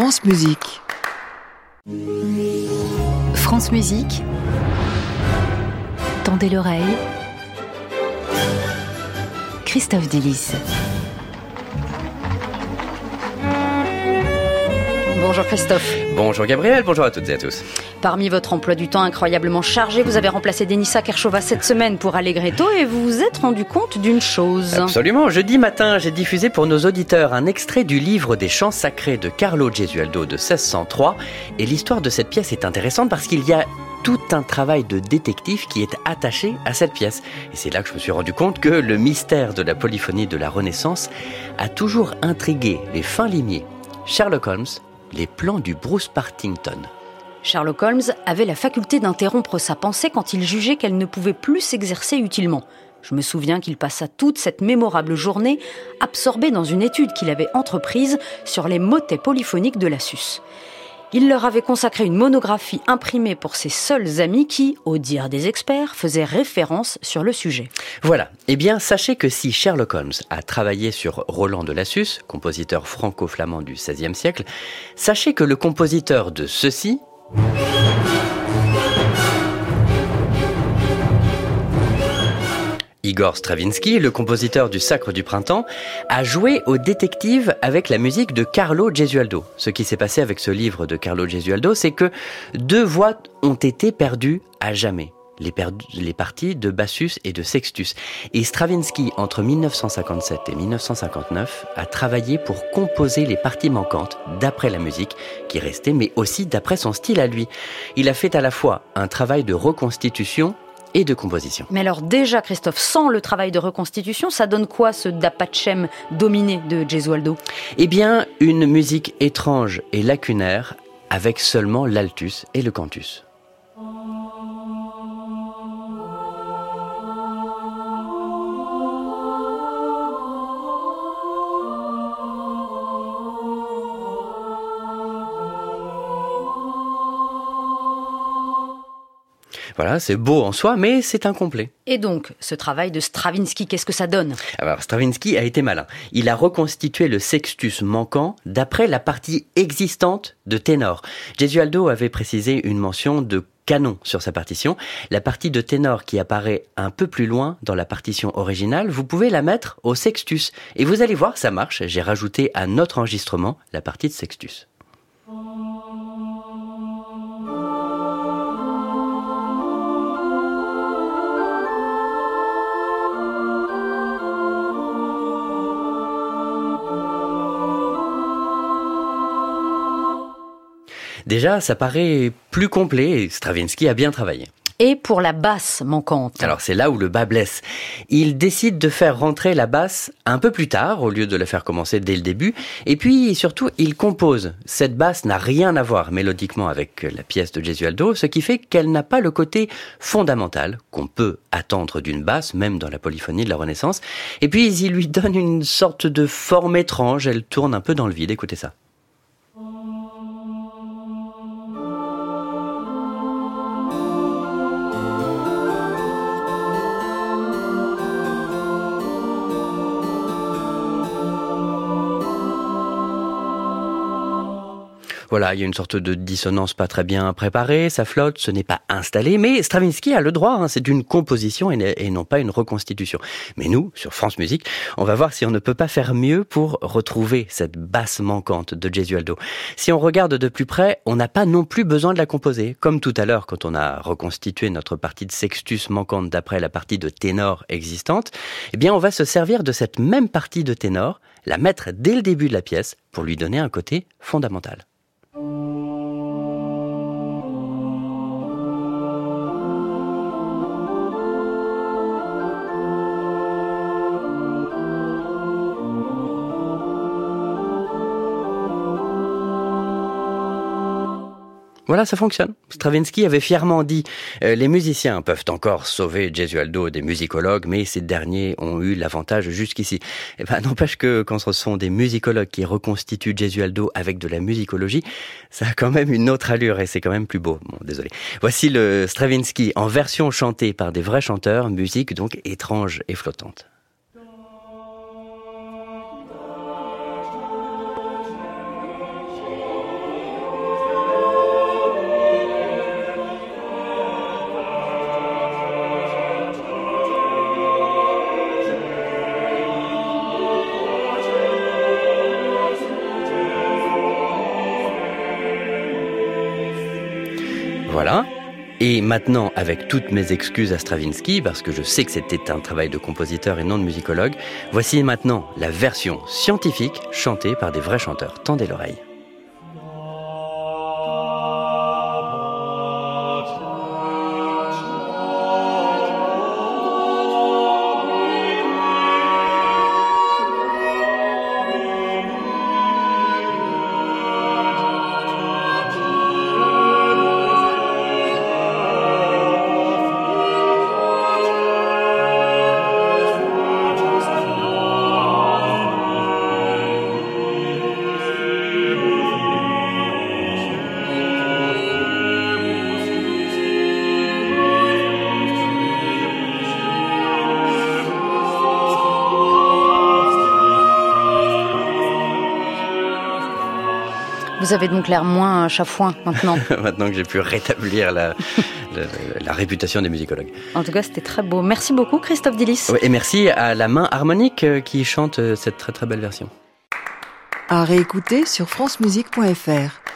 France Musique. France Musique. Tendez l'oreille. Christophe Delis. Bonjour Christophe. Bonjour Gabriel, bonjour à toutes et à tous. Parmi votre emploi du temps incroyablement chargé, vous avez remplacé Denisa Kershova cette semaine pour Allegretto et vous vous êtes rendu compte d'une chose. Absolument. Jeudi matin, j'ai diffusé pour nos auditeurs un extrait du livre des chants sacrés de Carlo Gesualdo de 1603. Et l'histoire de cette pièce est intéressante parce qu'il y a tout un travail de détective qui est attaché à cette pièce. Et c'est là que je me suis rendu compte que le mystère de la polyphonie de la Renaissance a toujours intrigué les fins limiers. Sherlock Holmes, les plans du Bruce Partington. Sherlock Holmes avait la faculté d'interrompre sa pensée quand il jugeait qu'elle ne pouvait plus s'exercer utilement. Je me souviens qu'il passa toute cette mémorable journée absorbé dans une étude qu'il avait entreprise sur les motets polyphoniques de la Sus. Il leur avait consacré une monographie imprimée pour ses seuls amis qui, au dire des experts, faisaient référence sur le sujet. Voilà. Eh bien, sachez que si Sherlock Holmes a travaillé sur Roland de Lassus, compositeur franco-flamand du XVIe siècle, sachez que le compositeur de ceci, Igor Stravinsky, le compositeur du Sacre du Printemps, a joué au détective avec la musique de Carlo Gesualdo. Ce qui s'est passé avec ce livre de Carlo Gesualdo, c'est que deux voix ont été perdues à jamais. Les, les, parties de Bassus et de Sextus. Et Stravinsky, entre 1957 et 1959, a travaillé pour composer les parties manquantes d'après la musique qui restait, mais aussi d'après son style à lui. Il a fait à la fois un travail de reconstitution et de composition. Mais alors déjà, Christophe, sans le travail de reconstitution, ça donne quoi ce Dapachem dominé de Gesualdo? Eh bien, une musique étrange et lacunaire avec seulement l'altus et le cantus. Voilà, c'est beau en soi, mais c'est incomplet. Et donc, ce travail de Stravinsky, qu'est-ce que ça donne? Alors, Stravinsky a été malin. Il a reconstitué le sextus manquant d'après la partie existante de ténor. Gesualdo avait précisé une mention de canon sur sa partition. La partie de ténor qui apparaît un peu plus loin dans la partition originale, vous pouvez la mettre au sextus. Et vous allez voir, ça marche. J'ai rajouté à notre enregistrement la partie de sextus. Déjà, ça paraît plus complet et Stravinsky a bien travaillé. Et pour la basse manquante. Alors c'est là où le bas blesse. Il décide de faire rentrer la basse un peu plus tard au lieu de la faire commencer dès le début. Et puis surtout, il compose. Cette basse n'a rien à voir mélodiquement avec la pièce de Gesualdo, ce qui fait qu'elle n'a pas le côté fondamental qu'on peut attendre d'une basse, même dans la polyphonie de la Renaissance. Et puis il lui donne une sorte de forme étrange. Elle tourne un peu dans le vide. Écoutez ça. Voilà, il y a une sorte de dissonance pas très bien préparée, ça flotte, ce n'est pas installé, mais Stravinsky a le droit, hein, c'est une composition et, non pas une reconstitution. Mais nous, sur France Musique, on va voir si on ne peut pas faire mieux pour retrouver cette basse manquante de Gesualdo. Si on regarde de plus près, on n'a pas non plus besoin de la composer. Comme tout à l'heure, quand on a reconstitué notre partie de sextus manquante d'après la partie de ténor existante, eh bien, on va se servir de cette même partie de ténor, la mettre dès le début de la pièce pour lui donner un côté fondamental. Voilà, ça fonctionne. Stravinsky avait fièrement dit euh, les musiciens peuvent encore sauver Gesualdo des musicologues, mais ces derniers ont eu l'avantage jusqu'ici. Eh ben, n'empêche que quand ce sont des musicologues qui reconstituent Gesualdo avec de la musicologie, ça a quand même une autre allure et c'est quand même plus beau. Bon, désolé. Voici le Stravinsky en version chantée par des vrais chanteurs, musique donc étrange et flottante. Et maintenant, avec toutes mes excuses à Stravinsky, parce que je sais que c'était un travail de compositeur et non de musicologue, voici maintenant la version scientifique chantée par des vrais chanteurs. Tendez l'oreille. Vous avez donc l'air moins chafouin maintenant. maintenant que j'ai pu rétablir la, la, réputation des musicologues. En tout cas, c'était très beau. Merci beaucoup, Christophe Dillis. et merci à la main harmonique euh, qui chante euh, cette très très belle version. À réécouter sur francemusique.fr.